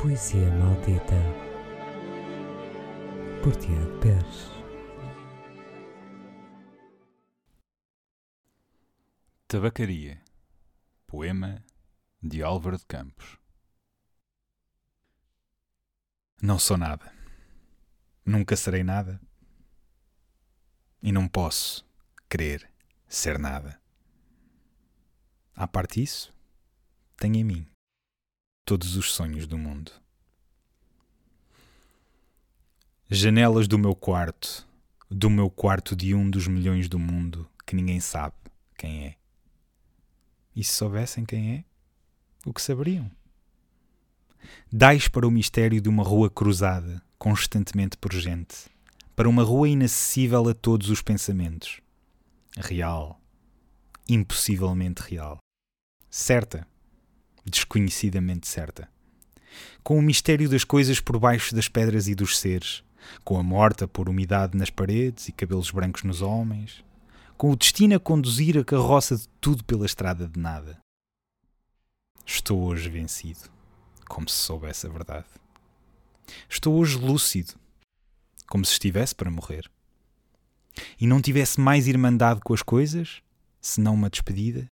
Poesia Maldita por Tiago Pérez Tabacaria Poema de Álvaro de Campos Não sou nada. Nunca serei nada. E não posso querer ser nada. À parte isso, tenho em mim todos os sonhos do mundo. Janelas do meu quarto, do meu quarto de um dos milhões do mundo que ninguém sabe quem é. E se soubessem quem é, o que saberiam? Dais para o mistério de uma rua cruzada, constantemente por gente, para uma rua inacessível a todos os pensamentos. Real, impossivelmente real. Certa, desconhecidamente certa. Com o mistério das coisas por baixo das pedras e dos seres, com a morta por umidade nas paredes e cabelos brancos nos homens, com o destino a conduzir a carroça de tudo pela estrada de nada. Estou hoje vencido, como se soubesse a verdade. Estou hoje lúcido, como se estivesse para morrer. E não tivesse mais irmandade com as coisas, senão uma despedida,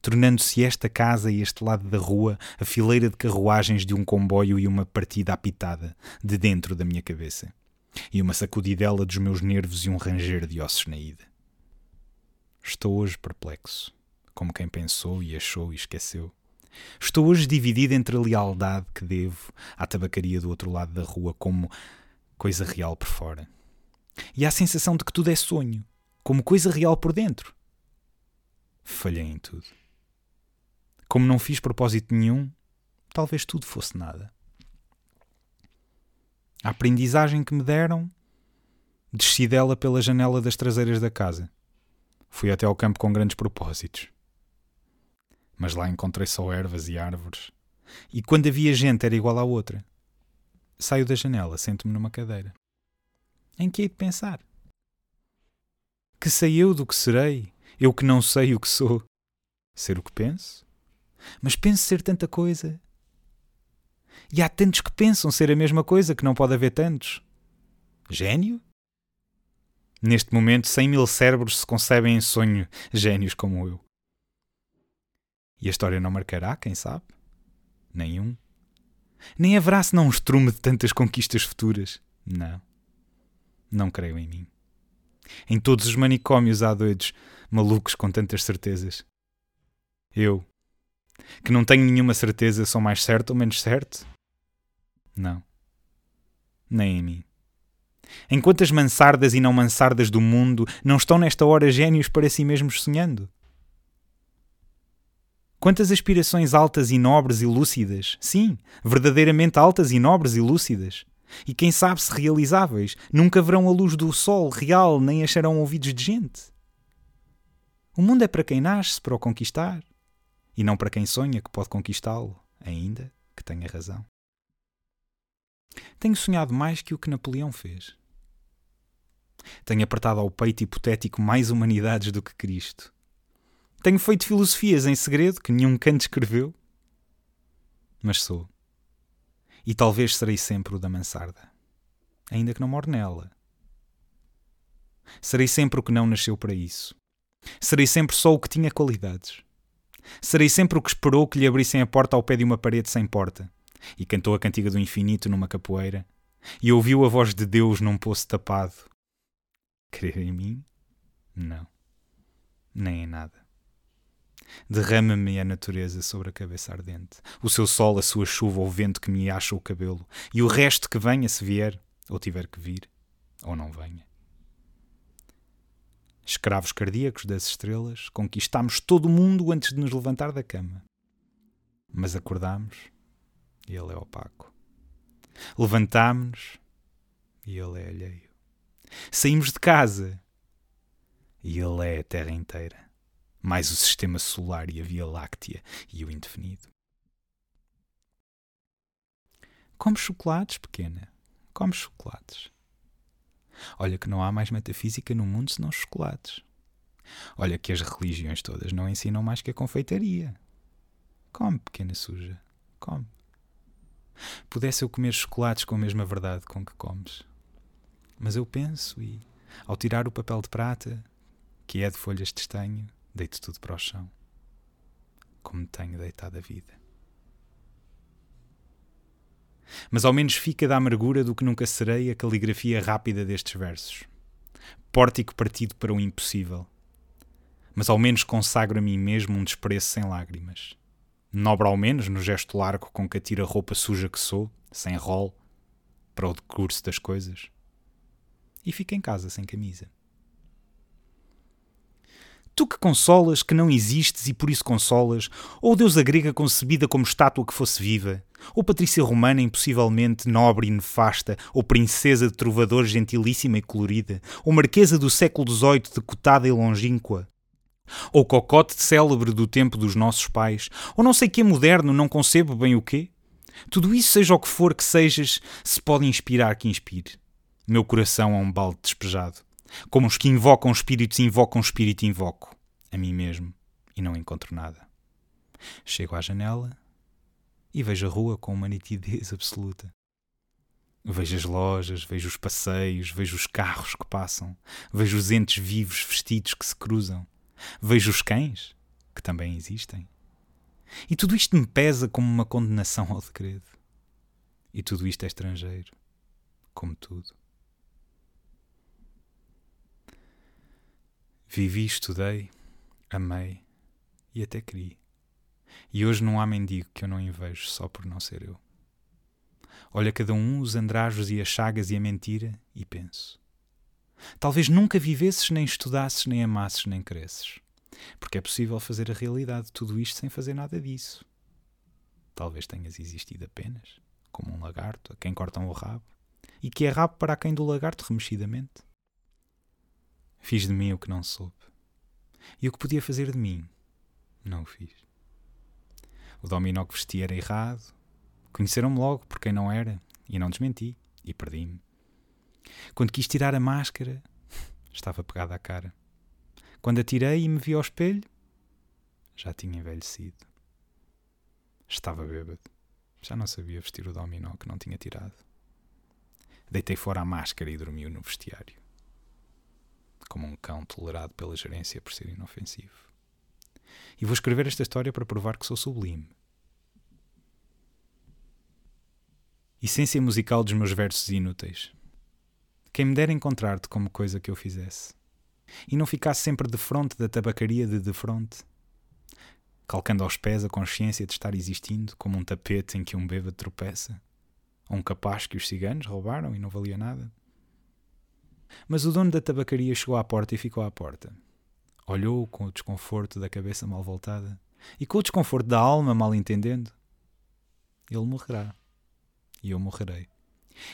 tornando-se esta casa e este lado da rua a fileira de carruagens de um comboio e uma partida apitada de dentro da minha cabeça, e uma sacudidela dos meus nervos e um ranger de ossos na ida. Estou hoje perplexo, como quem pensou e achou e esqueceu. Estou hoje dividido entre a lealdade que devo à tabacaria do outro lado da rua como coisa real por fora, e a sensação de que tudo é sonho, como coisa real por dentro. Falhei em tudo. Como não fiz propósito nenhum, talvez tudo fosse nada. A aprendizagem que me deram, desci dela pela janela das traseiras da casa. Fui até ao campo com grandes propósitos. Mas lá encontrei só ervas e árvores. E quando havia gente era igual à outra. Saio da janela, sento-me numa cadeira. Em que hei de pensar? Que sei eu do que serei, eu que não sei o que sou? Ser o que penso? Mas penso ser tanta coisa. E há tantos que pensam ser a mesma coisa que não pode haver tantos. Gênio? Neste momento, cem mil cérebros se concebem em sonho, gênios como eu. E a história não marcará, quem sabe? Nenhum. Nem haverá senão um estrume de tantas conquistas futuras. Não. Não creio em mim. Em todos os manicômios há doidos, malucos com tantas certezas. Eu, que não tenho nenhuma certeza sou mais certo ou menos certo? Não. Nem em mim. Enquanto as mansardas e não mansardas do mundo não estão nesta hora gênios para si mesmos sonhando? Quantas aspirações altas e nobres e lúcidas, sim, verdadeiramente altas e nobres e lúcidas, e quem sabe se realizáveis, nunca verão a luz do sol real nem acharão ouvidos de gente. O mundo é para quem nasce para o conquistar, e não para quem sonha que pode conquistá-lo, ainda que tenha razão. Tenho sonhado mais que o que Napoleão fez. Tenho apertado ao peito hipotético mais humanidades do que Cristo. Tenho feito filosofias em segredo que nenhum canto escreveu. Mas sou. E talvez serei sempre o da mansarda, ainda que não more nela. Serei sempre o que não nasceu para isso. Serei sempre só o que tinha qualidades. Serei sempre o que esperou que lhe abrissem a porta ao pé de uma parede sem porta, e cantou a cantiga do infinito numa capoeira, e ouviu a voz de Deus num poço tapado. Crer em mim? Não. Nem em nada. Derrama-me a natureza sobre a cabeça ardente, o seu sol, a sua chuva, o vento que me acha o cabelo, e o resto que venha se vier, ou tiver que vir, ou não venha. Escravos cardíacos das estrelas, conquistámos todo o mundo antes de nos levantar da cama. Mas acordámos e ele é opaco. Levantámos-nos e ele é alheio. Saímos de casa e ele é a Terra inteira, mais o sistema solar e a Via Láctea e o indefinido. Come chocolates, pequena. Come chocolates. Olha que não há mais metafísica no mundo senão chocolates. Olha que as religiões todas não ensinam mais que a confeitaria. Come, pequena suja, come. Pudesse eu comer chocolates com a mesma verdade com que comes. Mas eu penso e, ao tirar o papel de prata, que é de folhas de estanho, deito tudo para o chão. Como tenho deitado a vida. Mas ao menos fica da amargura do que nunca serei a caligrafia rápida destes versos. Pórtico partido para o impossível. Mas ao menos consagro a mim mesmo um desprezo sem lágrimas. Nobre ao menos no gesto largo com que atiro a roupa suja que sou, sem rol, para o decurso das coisas. E fico em casa sem camisa. Tu que consolas que não existes e por isso consolas, ou deusa grega concebida como estátua que fosse viva, ou Patrícia Romana impossivelmente nobre e nefasta, ou princesa de trovador gentilíssima e colorida, ou marquesa do século XVIII decotada e longínqua, ou cocote célebre do tempo dos nossos pais, ou não sei que é moderno, não concebo bem o quê? Tudo isso, seja o que for que sejas, se pode inspirar que inspire. Meu coração é um balde despejado. Como os que invocam espíritos invocam espírito invoco. A mim mesmo. E não encontro nada. Chego à janela e vejo a rua com uma nitidez absoluta. Vejo as lojas, vejo os passeios, vejo os carros que passam, vejo os entes vivos vestidos que se cruzam, vejo os cães, que também existem. E tudo isto me pesa como uma condenação ao degredo. E tudo isto é estrangeiro, como tudo. Vivi, estudei, amei e até queria. E hoje não há mendigo que eu não invejo só por não ser eu. Olha cada um os andrajos e as chagas e a mentira e penso. Talvez nunca vivesses, nem estudasses, nem amasses, nem cresces. Porque é possível fazer a realidade de tudo isto sem fazer nada disso. Talvez tenhas existido apenas, como um lagarto a quem cortam o rabo, e que é rabo para quem do lagarto remexidamente. Fiz de mim o que não soube. E o que podia fazer de mim, não o fiz. O dominó que vesti era errado. Conheceram-me logo por quem não era e não desmenti e perdi-me. Quando quis tirar a máscara, estava pegada à cara. Quando a tirei e me vi ao espelho, já tinha envelhecido. Estava bêbado. Já não sabia vestir o dominó que não tinha tirado. Deitei fora a máscara e dormiu no vestiário. Como um cão tolerado pela gerência por ser inofensivo. E vou escrever esta história para provar que sou sublime. Essência musical dos meus versos inúteis. Quem me dera encontrar-te como coisa que eu fizesse. E não ficasse sempre de fronte da tabacaria de de fronte, calcando aos pés a consciência de estar existindo como um tapete em que um bêbado tropeça, ou um capaz que os ciganos roubaram e não valia nada. Mas o dono da tabacaria chegou à porta e ficou à porta olhou com o desconforto da cabeça mal voltada e com o desconforto da alma mal entendendo. Ele morrerá. E eu morrerei.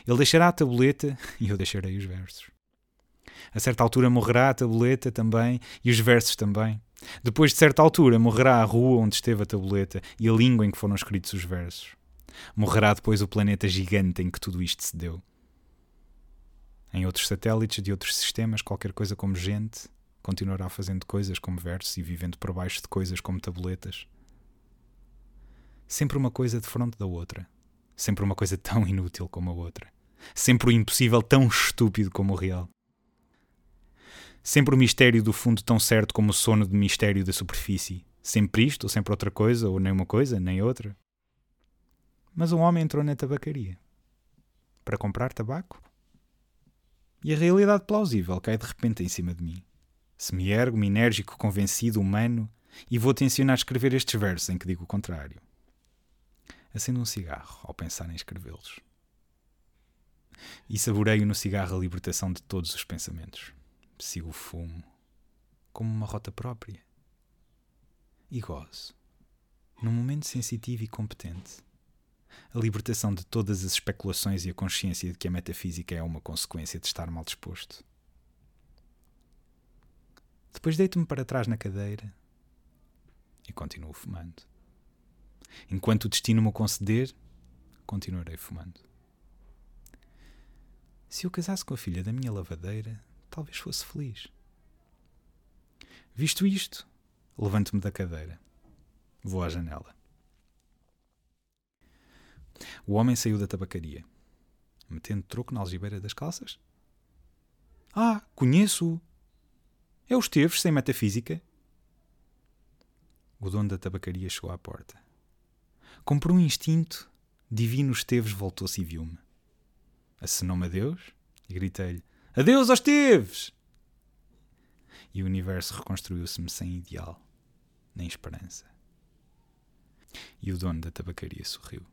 Ele deixará a tabuleta e eu deixarei os versos. A certa altura morrerá a tabuleta também e os versos também. Depois de certa altura morrerá a rua onde esteve a tabuleta e a língua em que foram escritos os versos. Morrerá depois o planeta gigante em que tudo isto se deu. Em outros satélites de outros sistemas, qualquer coisa como gente, continuará fazendo coisas como versos e vivendo por baixo de coisas como tabuletas. Sempre uma coisa de fronte da outra. Sempre uma coisa tão inútil como a outra. Sempre o impossível tão estúpido como o real. Sempre o mistério do fundo tão certo como o sono de mistério da superfície. Sempre isto, ou sempre outra coisa, ou nem uma coisa, nem outra. Mas um homem entrou na tabacaria. Para comprar tabaco? E a realidade plausível cai de repente em cima de mim. Se me ergo, me enérgico, convencido, humano, e vou-te ensinar a escrever estes versos em que digo o contrário. Acendo um cigarro ao pensar em escrevê-los. E saboreio no cigarro a libertação de todos os pensamentos. Sigo o fumo como uma rota própria. E gozo, num momento sensitivo e competente, a libertação de todas as especulações e a consciência de que a metafísica é uma consequência de estar mal disposto. Depois deito-me para trás na cadeira e continuo fumando. Enquanto o destino me conceder, continuarei fumando. Se eu casasse com a filha da minha lavadeira, talvez fosse feliz. Visto isto, levanto-me da cadeira. Vou à janela. O homem saiu da tabacaria, metendo troco na algibeira das calças. Ah, conheço-o. É o Esteves, sem metafísica. O dono da tabacaria chegou à porta. Como por um instinto, divino Esteves voltou-se e viu-me. Acenou-me a Deus e gritei-lhe: Adeus aos Esteves! E o universo reconstruiu-se-me sem ideal, nem esperança. E o dono da tabacaria sorriu.